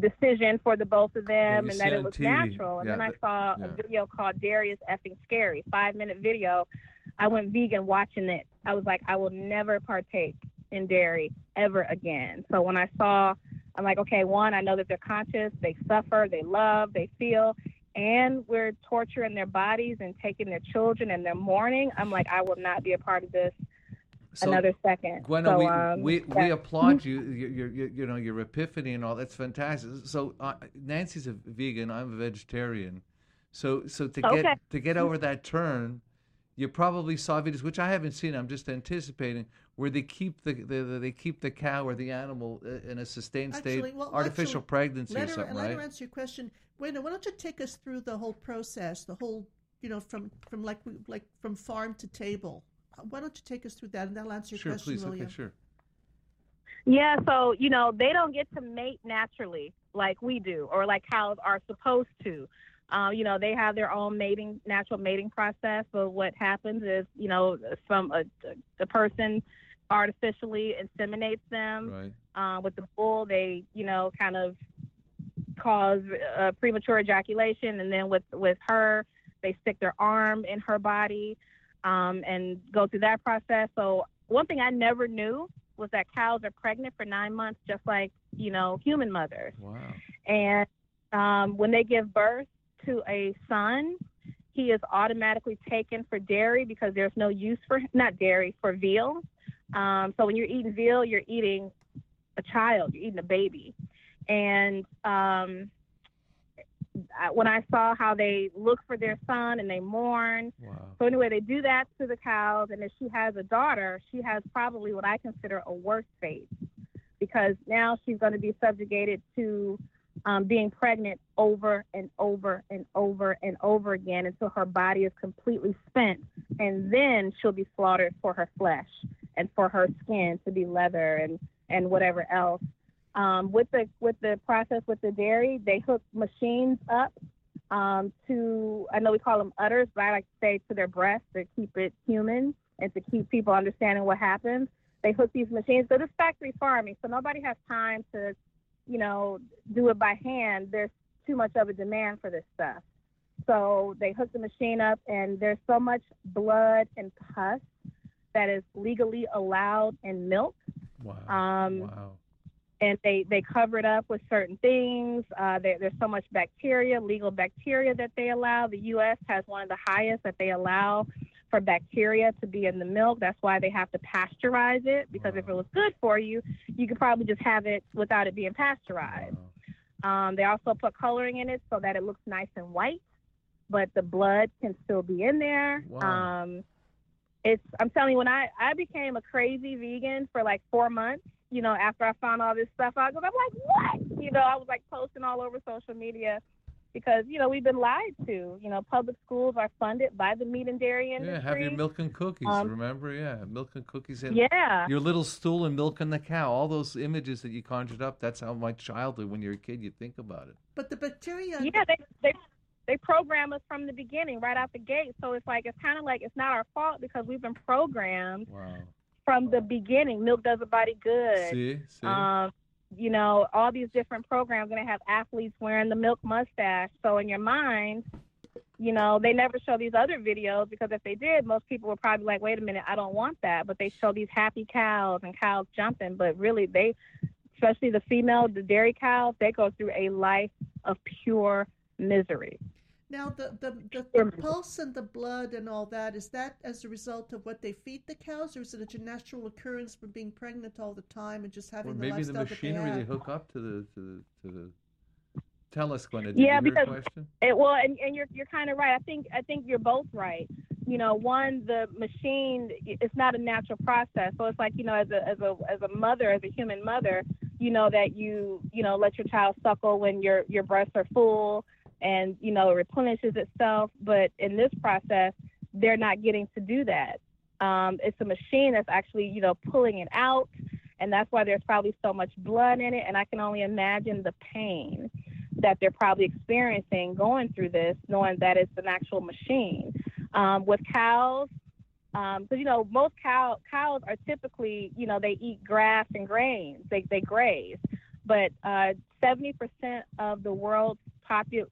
decision for the both of them and that it was TV, natural. And yeah, then I saw yeah. a video called Dairy is effing scary, five minute video. I went vegan watching it. I was like, I will never partake in dairy ever again. So when I saw, I'm like, okay, one, I know that they're conscious, they suffer, they love, they feel, and we're torturing their bodies and taking their children and they're mourning. I'm like, I will not be a part of this So, another second. Gwen, so, we, um, we, yeah. we applaud you, your, your, your, you know, your epiphany and all. That's fantastic. So uh, Nancy's a vegan. I'm a vegetarian. So, so to get to get over that turn, you probably saw videos, which I haven't seen. I'm just anticipating where they keep the, the, the they keep the cow or the animal uh, in a sustained state, well, artificial actually, pregnancy let or her, something, let right? her answer your question. Wait, why don't you take us through the whole process, the whole, you know, from from like like from farm to table. Why don't you take us through that, and that'll answer your Sure, question, please. William. Okay, sure. Yeah, so you know they don't get to mate naturally like we do, or like cows are supposed to. Um, you know they have their own mating, natural mating process. But what happens is, you know, some a, the person artificially inseminates them. Right. Uh, with the bull, they you know kind of cause uh, premature ejaculation, and then with with her, they stick their arm in her body um, and go through that process. So one thing I never knew was that cows are pregnant for nine months, just like you know human mothers. Wow. And um, when they give birth to a son, he is automatically taken for dairy because there's no use for not dairy for veal. Um, so when you're eating veal, you're eating a child, you're eating a baby. And um, when I saw how they look for their son and they mourn, Wow. so anyway, they do that to the cows, and if she has a daughter, she has probably what I consider a worse fate, because now she's going to be subjugated to um, being pregnant over and over and over and over again until her body is completely spent, and then she'll be slaughtered for her flesh and for her skin to be leather and and whatever else. Um, with the with the process with the dairy, they hook machines up um, to I know we call them udders, but I like to say to their breasts to keep it human and to keep people understanding what happens. They hook these machines. So this factory farming, so nobody has time to, you know, do it by hand. There's too much of a demand for this stuff. So they hook the machine up, and there's so much blood and pus that is legally allowed in milk. Wow. Um, wow. And they they cover it up with certain things. Uh, there, there's so much bacteria, legal bacteria that they allow. The U.S. has one of the highest that they allow for bacteria to be in the milk. That's why they have to pasteurize it because if it was good for you, you could probably just have it without it being pasteurized. Wow. Um, they also put coloring in it so that it looks nice and white, but the blood can still be in there. Wow. Um, it's I'm telling you, when I I became a crazy vegan for like four months, you know, after I found all this stuff out, because I'm like, what? You know, I was like posting all over social media because you know we've been lied to. You know, public schools are funded by the meat and dairy industry. Yeah, have your milk and cookies. Um, remember? Yeah, milk and cookies. And Yeah. Your little stool and milk and the cow. All those images that you conjured up. That's how my childhood. When you're a kid, you think about it. But the bacteria. Yeah, they they they program us from the beginning, right out the gate. So it's like it's kind of like it's not our fault because we've been programmed Wow. from the beginning. Milk does a body good. See, see. Um, you know, all these different programs going to have athletes wearing the milk mustache. So in your mind, you know, they never show these other videos because if they did, most people would probably like, wait a minute, I don't want that. But they show these happy cows and cows jumping. But really, they, especially the female, the dairy cows, they go through a life of pure misery. Now, the, the, the, the pulse and the blood and all that, is that as a result of what they feed the cows, or is it a natural occurrence from being pregnant all the time and just or having the maybe the lifestyle that they machinery they, hook up to the to the to the. Tell us, Gwen. Did Yeah, you hear because- question? It, well, and, and you're you're kind of right. I think I think you're both right. You know, one the machine it's not a natural process. So it's like you know, as a as a as a mother, as a human mother, you know that you you know let your child suckle when your your breasts are full, and you know replenishes itself. But in this process, they're not getting to do that. Um, it's a machine that's actually you know pulling it out, and that's why there's probably so much blood in it. And I can only imagine the pain that they're probably experiencing going through this, knowing that it's an actual machine. Um, with cows, because um, you know most cow cows are typically you know they eat grass and grains, they they graze, but uh, 70% of the world's popu-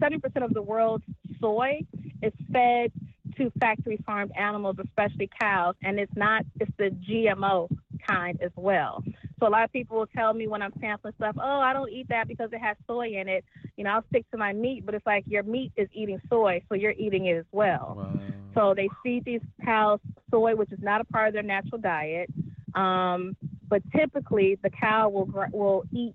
70% of the world's soy is fed to factory farmed animals, especially cows, and it's not it's the GMO kind as well. So a lot of people will tell me when I'm sampling stuff, oh, I don't eat that because it has soy in it. You know, I'll stick to my meat, but it's like your meat is eating soy, so you're eating it as well. Wow. So they feed these cows soy, which is not a part of their natural diet. Um, but typically, the cow will will eat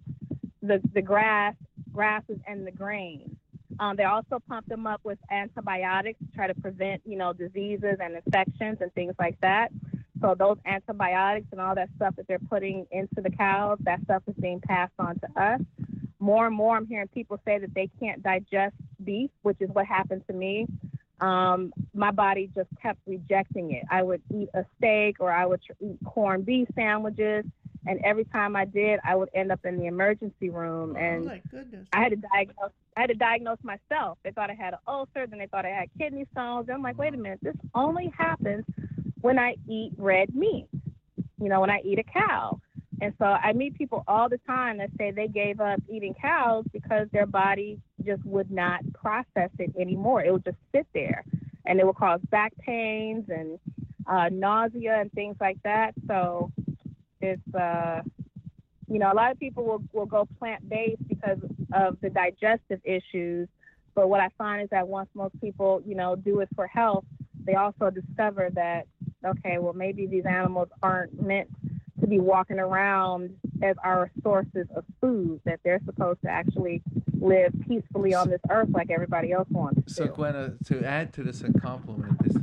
the the grass, grasses, and the grain. Um, they also pump them up with antibiotics to try to prevent, you know, diseases and infections and things like that. So those antibiotics and all that stuff that they're putting into the cows, that stuff is being passed on to us. More and more, I'm hearing people say that they can't digest beef, which is what happened to me. Um, my body just kept rejecting it. I would eat a steak or I would eat corned beef sandwiches, and every time I did, I would end up in the emergency room. Oh, and my goodness. I had to diagnose. I had to diagnose myself. They thought I had an ulcer, then they thought I had kidney stones. And I'm like, wait a minute, this only happens when I eat red meat, you know, when I eat a cow. And so I meet people all the time that say they gave up eating cows because their body just would not process it anymore. It would just sit there and it would cause back pains and uh, nausea and things like that. So it's, uh, you know, a lot of people will, will go plant based because of the digestive issues. But what I find is that once most people, you know, do it for health, they also discover that okay, well, maybe these animals aren't meant to be walking around as our sources of food, that they're supposed to actually live peacefully on this earth like everybody else wants so. Gwenna, to add to this and compliment this,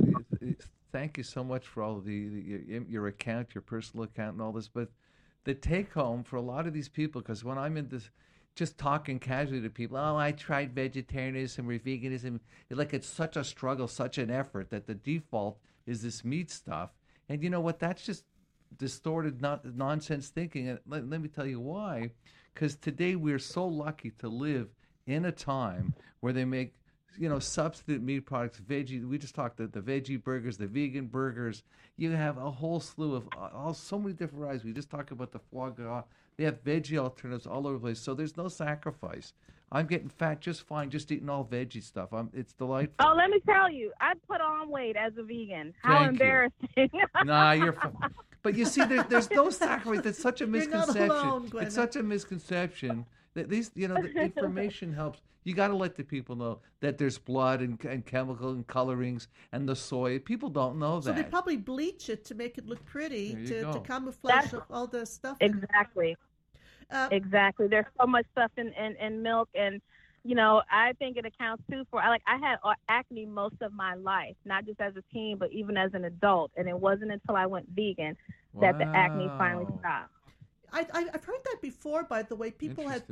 thank you so much for all the, the your, your account, your personal account, and all this. But the take home for a lot of these people, because when I'm in this, just talking casually to people, oh, I tried vegetarianism or veganism, like it's such a struggle, such an effort that the default is this meat stuff. And you know what? That's just distorted not, nonsense thinking. And let, let me tell you why. Because today we're so lucky to live in a time where they make you know substitute meat products veggie we just talked the, the veggie burgers the vegan burgers you have a whole slew of uh, all so many different varieties we just talked about the foie gras they have veggie alternatives all over the place so there's no sacrifice I'm getting fat just fine, just eating all veggie stuff. I'm, it's delightful. Oh, let me tell you, I put on weight as a vegan. How Thank embarrassing! You. nah, you're. Fine. But you see, there, there's no sacrifice. It's such a misconception. Alone, it's such a misconception these, you know, the information helps. You got to let the people know that there's blood and, and chemical and colorings and the soy. People don't know that. So they probably bleach it to make it look pretty to, to camouflage That's, all the stuff. Exactly. Uh, exactly. There's so much stuff in, in, in milk and you know, I think it accounts too for I like I had acne most of my life, not just as a teen, but even as an adult. And it wasn't until I went vegan that the acne finally stopped. I, have heard that before, by the way. People had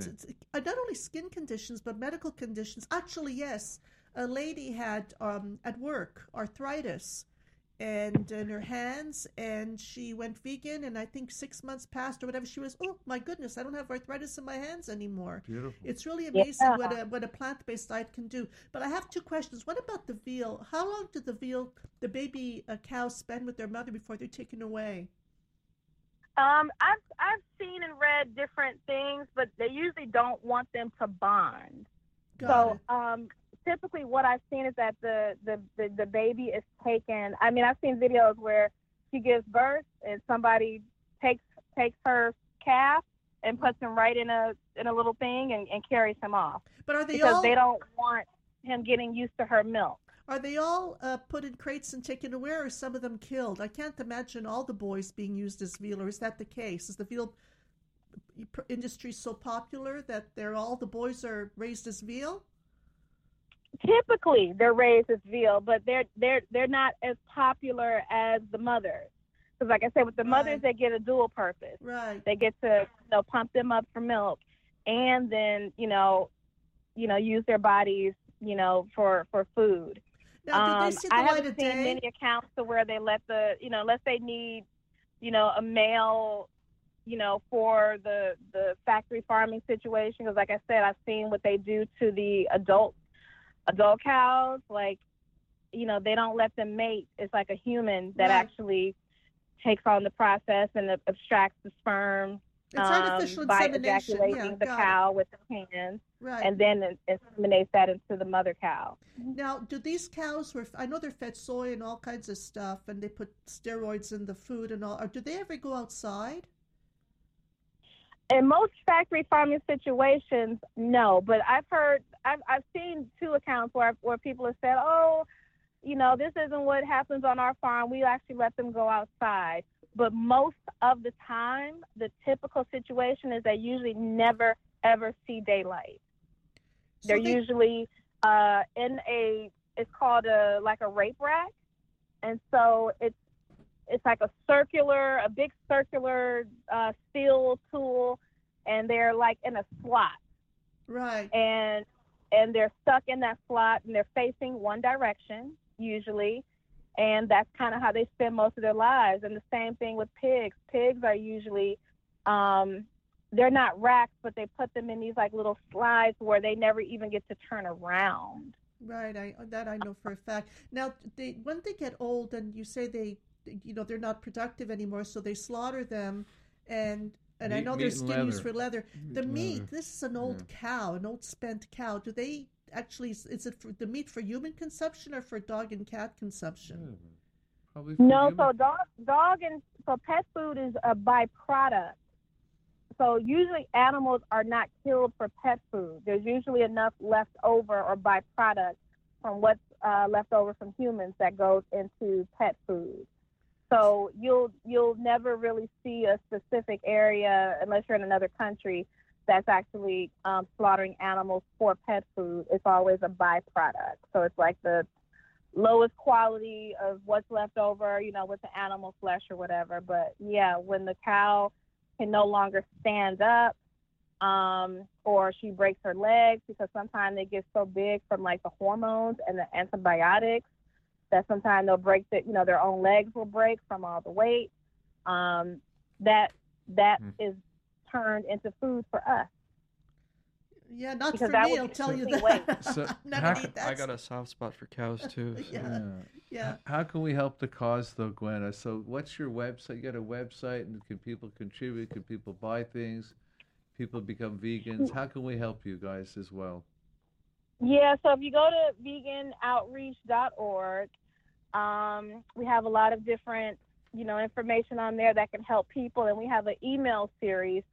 uh, not only skin conditions, but medical conditions. Actually, yes. A lady had um, at work arthritis and in her hands and she went vegan and i think six months passed or whatever she was oh my goodness i don't have arthritis in my hands anymore Beautiful. it's really amazing yeah. what a, what a plant-based diet can do but i have two questions what about the veal how long did the veal the baby uh, cows spend with their mother before they're taken away um, I've I've seen and read different things, but they usually don't want them to bond. Got so, um, typically what I've seen is that the, the, the, the baby is taken. I mean, I've seen videos where she gives birth and somebody takes takes her calf and puts him right in a in a little thing and, and carries him off. But are they because all? they don't want him getting used to her milk. Are they all uh, put in crates and taken away, or some of them killed? I can't imagine all the boys being used as veal, or is that the case? Is the veal industry so popular that they're all the boys are raised as veal? typically they're raised as veal, but they're they're they're not as popular as the mothers. Because like I said, with the right. mothers, they get a dual purpose. Right. They get to you know pump them up for milk, and then you know, you know, use their bodies you know for for food. Now, um, I haven't seen many accounts to where they let the you know unless they need you know a male you know, for the the factory farming situation. Because, like I said, I've seen what they do to the adult adult cows. Like, you know, they don't let them mate. It's like a human that Right. actually takes on the process and abstracts the sperm It's um, artificial by insemination. ejaculating Yeah, the cow with the hands. Right. and then in- inseminates that into the mother cow. Now, do these cows were? I know they're fed soy and all kinds of stuff, and they put steroids in the food and all. Or do they ever go outside? in most factory farming situations, no. But I've heard, I've, I've seen two accounts where where people have said, "Oh, you know, this isn't what happens on our farm. We actually let them go outside." But most of the time, the typical situation is they usually never ever see daylight. So They're they- usually uh, in a, it's called a like a rape rack, and so it's it's like a circular, a big circular uh, steel tool, and they're like in a slot, right. and and they're stuck in that slot, and they're facing one direction usually, and that's kind of how they spend most of their lives. And the same thing with pigs. Pigs are usually um, they're not racks, but they put them in these like little slides where they never even get to turn around. Right, I that I know for a fact. Now, they when they get old, and you say they, you know, they're not productive anymore, so they slaughter them, and and I know their meat and skin used for leather. The and meat, leather. this is an old cow, an old spent cow. Do they actually? Is it for the meat for human consumption or for dog and cat consumption? Probably for No, human- so dog, dog, and so pet food is a byproduct. So usually animals are not killed for pet food. There's usually enough left over or byproduct from what's uh, left over from humans that goes into pet food. So you'll you'll never really see a specific area unless you're in another country that's actually um, slaughtering animals for pet food. It's always a byproduct. So it's like the lowest quality of what's left over, you know, with the animal flesh or whatever. But yeah, when the cow can no longer stand up, um, or she breaks her legs because sometimes they get so big from like the hormones and the antibiotics that sometimes they'll break the, you know, their own legs will break from all the weight. Um, that that Hmm. is turned into food for us. Yeah, not Because for that me. I'll tell you that. So, Not how eat that I got a soft spot for cows too. so- Yeah. Yeah. How can we help the cause, though, Gwenna? So, what's your website? You got a website, and can people contribute? Can people buy things? People become vegans. How can we help you guys as well? Yeah, so if you go to veganoutreach.org, um, we have a lot of different, you know, information on there that can help people, and we have an email series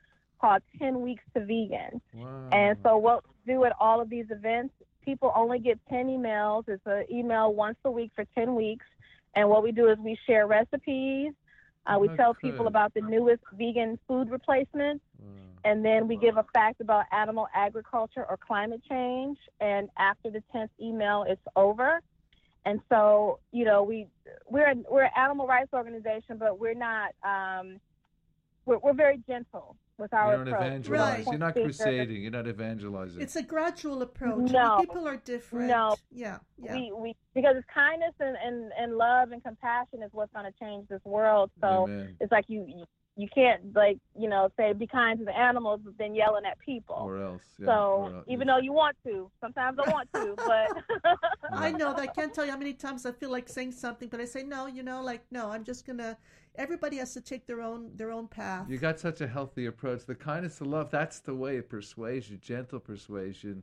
called 10 Weeks to Vegan. Wow. And so what we do at all of these events, people only get 10 emails. It's an email once a week for 10 weeks. And what we do is we share recipes. Uh, we tell people about the newest vegan food replacements Wow. and then we give a fact about animal agriculture or climate change and after the 10th email it's over and so you know we we're an, we're an animal rights organization but we're not um we're, we're very gentle with our You don't approach evangelize. We don't Right. You're not crusading. You're not evangelizing. It's a gradual approach. No. people are different. No. Yeah. Yeah. we, we because it's kindness and, and, and love and compassion is what's going to change this world so Amen. it's like you you- you can't like you know say be kind to the animals but then yelling at people Or else. Yeah, So or else. even though you want to, sometimes I want to, but I know that. I can't tell you how many times I feel like saying something, but I say no. You know, like no. I'm just gonna. Everybody has to take their own their own path. You got such a healthy approach. The kindness of love, that's the way of persuasion, gentle persuasion,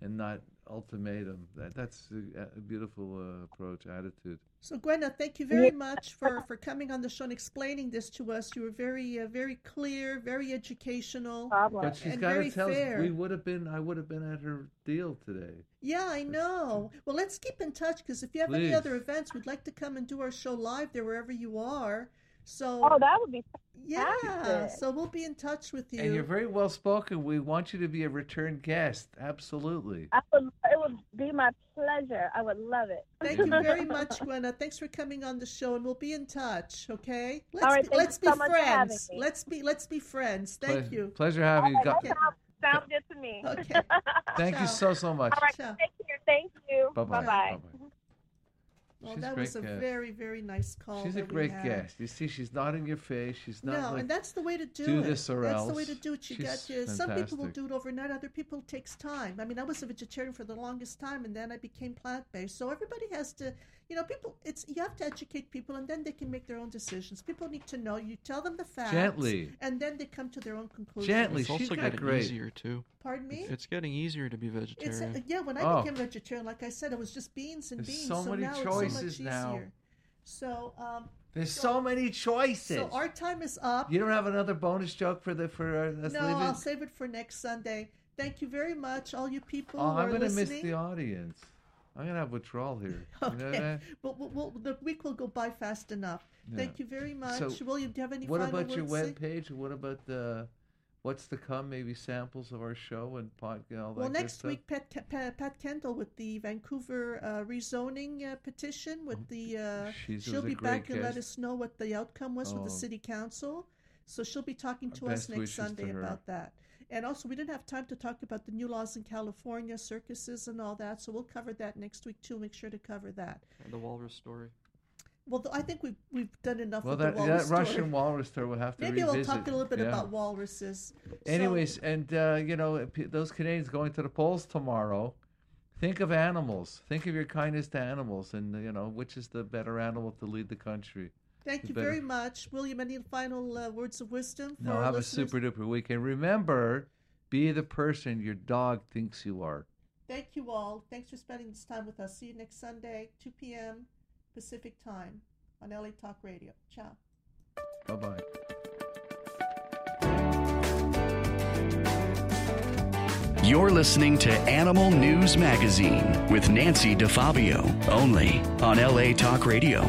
and not ultimatum. That, that's a, a beautiful uh, approach, attitude. So, Gwenna, thank you very much for, for coming on the show and explaining this to us. You were very, uh, very clear, very educational. problem. But she's And got to very tell us, fair. we would have been, I would have been at her deal today. Yeah, I know. Well, let's keep in touch because if you have any other events, we'd like to come and do our show live there wherever you are. So, Oh, that would be yeah, so we'll be in touch with you. And you're very well spoken. We want you to be a return guest. Absolutely. I would. It would be my pleasure. I would love it. Thank you very much, Gwenna. Thanks for coming on the show, and we'll be in touch. Okay? Let's right, be, thank let's you be so much for friends. me. Let's be let's be friends. Thank Ple- you. Pleasure having you. All Go- right, that sounds, sounds good to me. Okay. Thank Ciao. you so, so much. All right, Ciao. take care. Thank you. Bye-bye. Bye bye. Well, She's that was a guest. very, very nice call. She's a great guest. You see, she's not in your face. She's not No, like, and that's the way to do, do it. this or that's the way to do it. You She's got to. Some people will do it overnight. Other people takes time. I mean, I was a vegetarian for the longest time, and then I became plant based. So everybody has to, you know, people. It's you have to educate people, and then they can make their own decisions. People need to know. You tell them the facts Gently. and then they come to their own conclusions. Gently. It's also got getting great- easier too. Pardon me. It's getting easier to be It's vegetarian. uh, yeah. When I Oh. became vegetarian, like I said, it was just beans and There's beans. so many now it's so much now. easier. So, um, There's so many choices. so our time is up. you don't have another bonus joke for the for uh, us no, leaving? I'll save it for next Sunday. Thank you very much, all you people oh, who I'm gonna miss the audience. I'm gonna have withdrawal here. You know Okay, but we'll, we'll, the week will go by fast enough. Thank you very much. So, William, do you have any What about your web page? What about the what's to come? Maybe samples of our show and podcast. Well, next week, Pat, Pat, Pat Kendall with the Vancouver uh, rezoning uh, petition. With the uh, she'll be back and let us know what the outcome was with Oh. the city council. So she'll be talking Our to us next Sunday about that. And also, we didn't have time to talk about the new laws in California, circuses, and all that. So we'll cover that next week too. Make sure to cover that. the walrus story. Well, I think we've we've done enough Well, with that, the walrus that story. Russian walrus story we'll have to Maybe revisit. we'll talk a little bit Yeah. about walruses. So- Anyways, and uh, you know, those Canadians going to the polls tomorrow, think of animals. Think of your kindness to animals, and you know which is the better animal to lead the country. Thank you you very much, William. Any final uh, words of wisdom for Now our have listeners? a super duper weekend. Remember, be the person your dog thinks you are. Thank you all. Thanks for spending this time with us. See you next Sunday, 2 p.m. Pacific time on LA Talk Radio. Ciao. Bye bye. You're listening to Animal News Magazine with Nancy DeFabio, only on LA Talk Radio.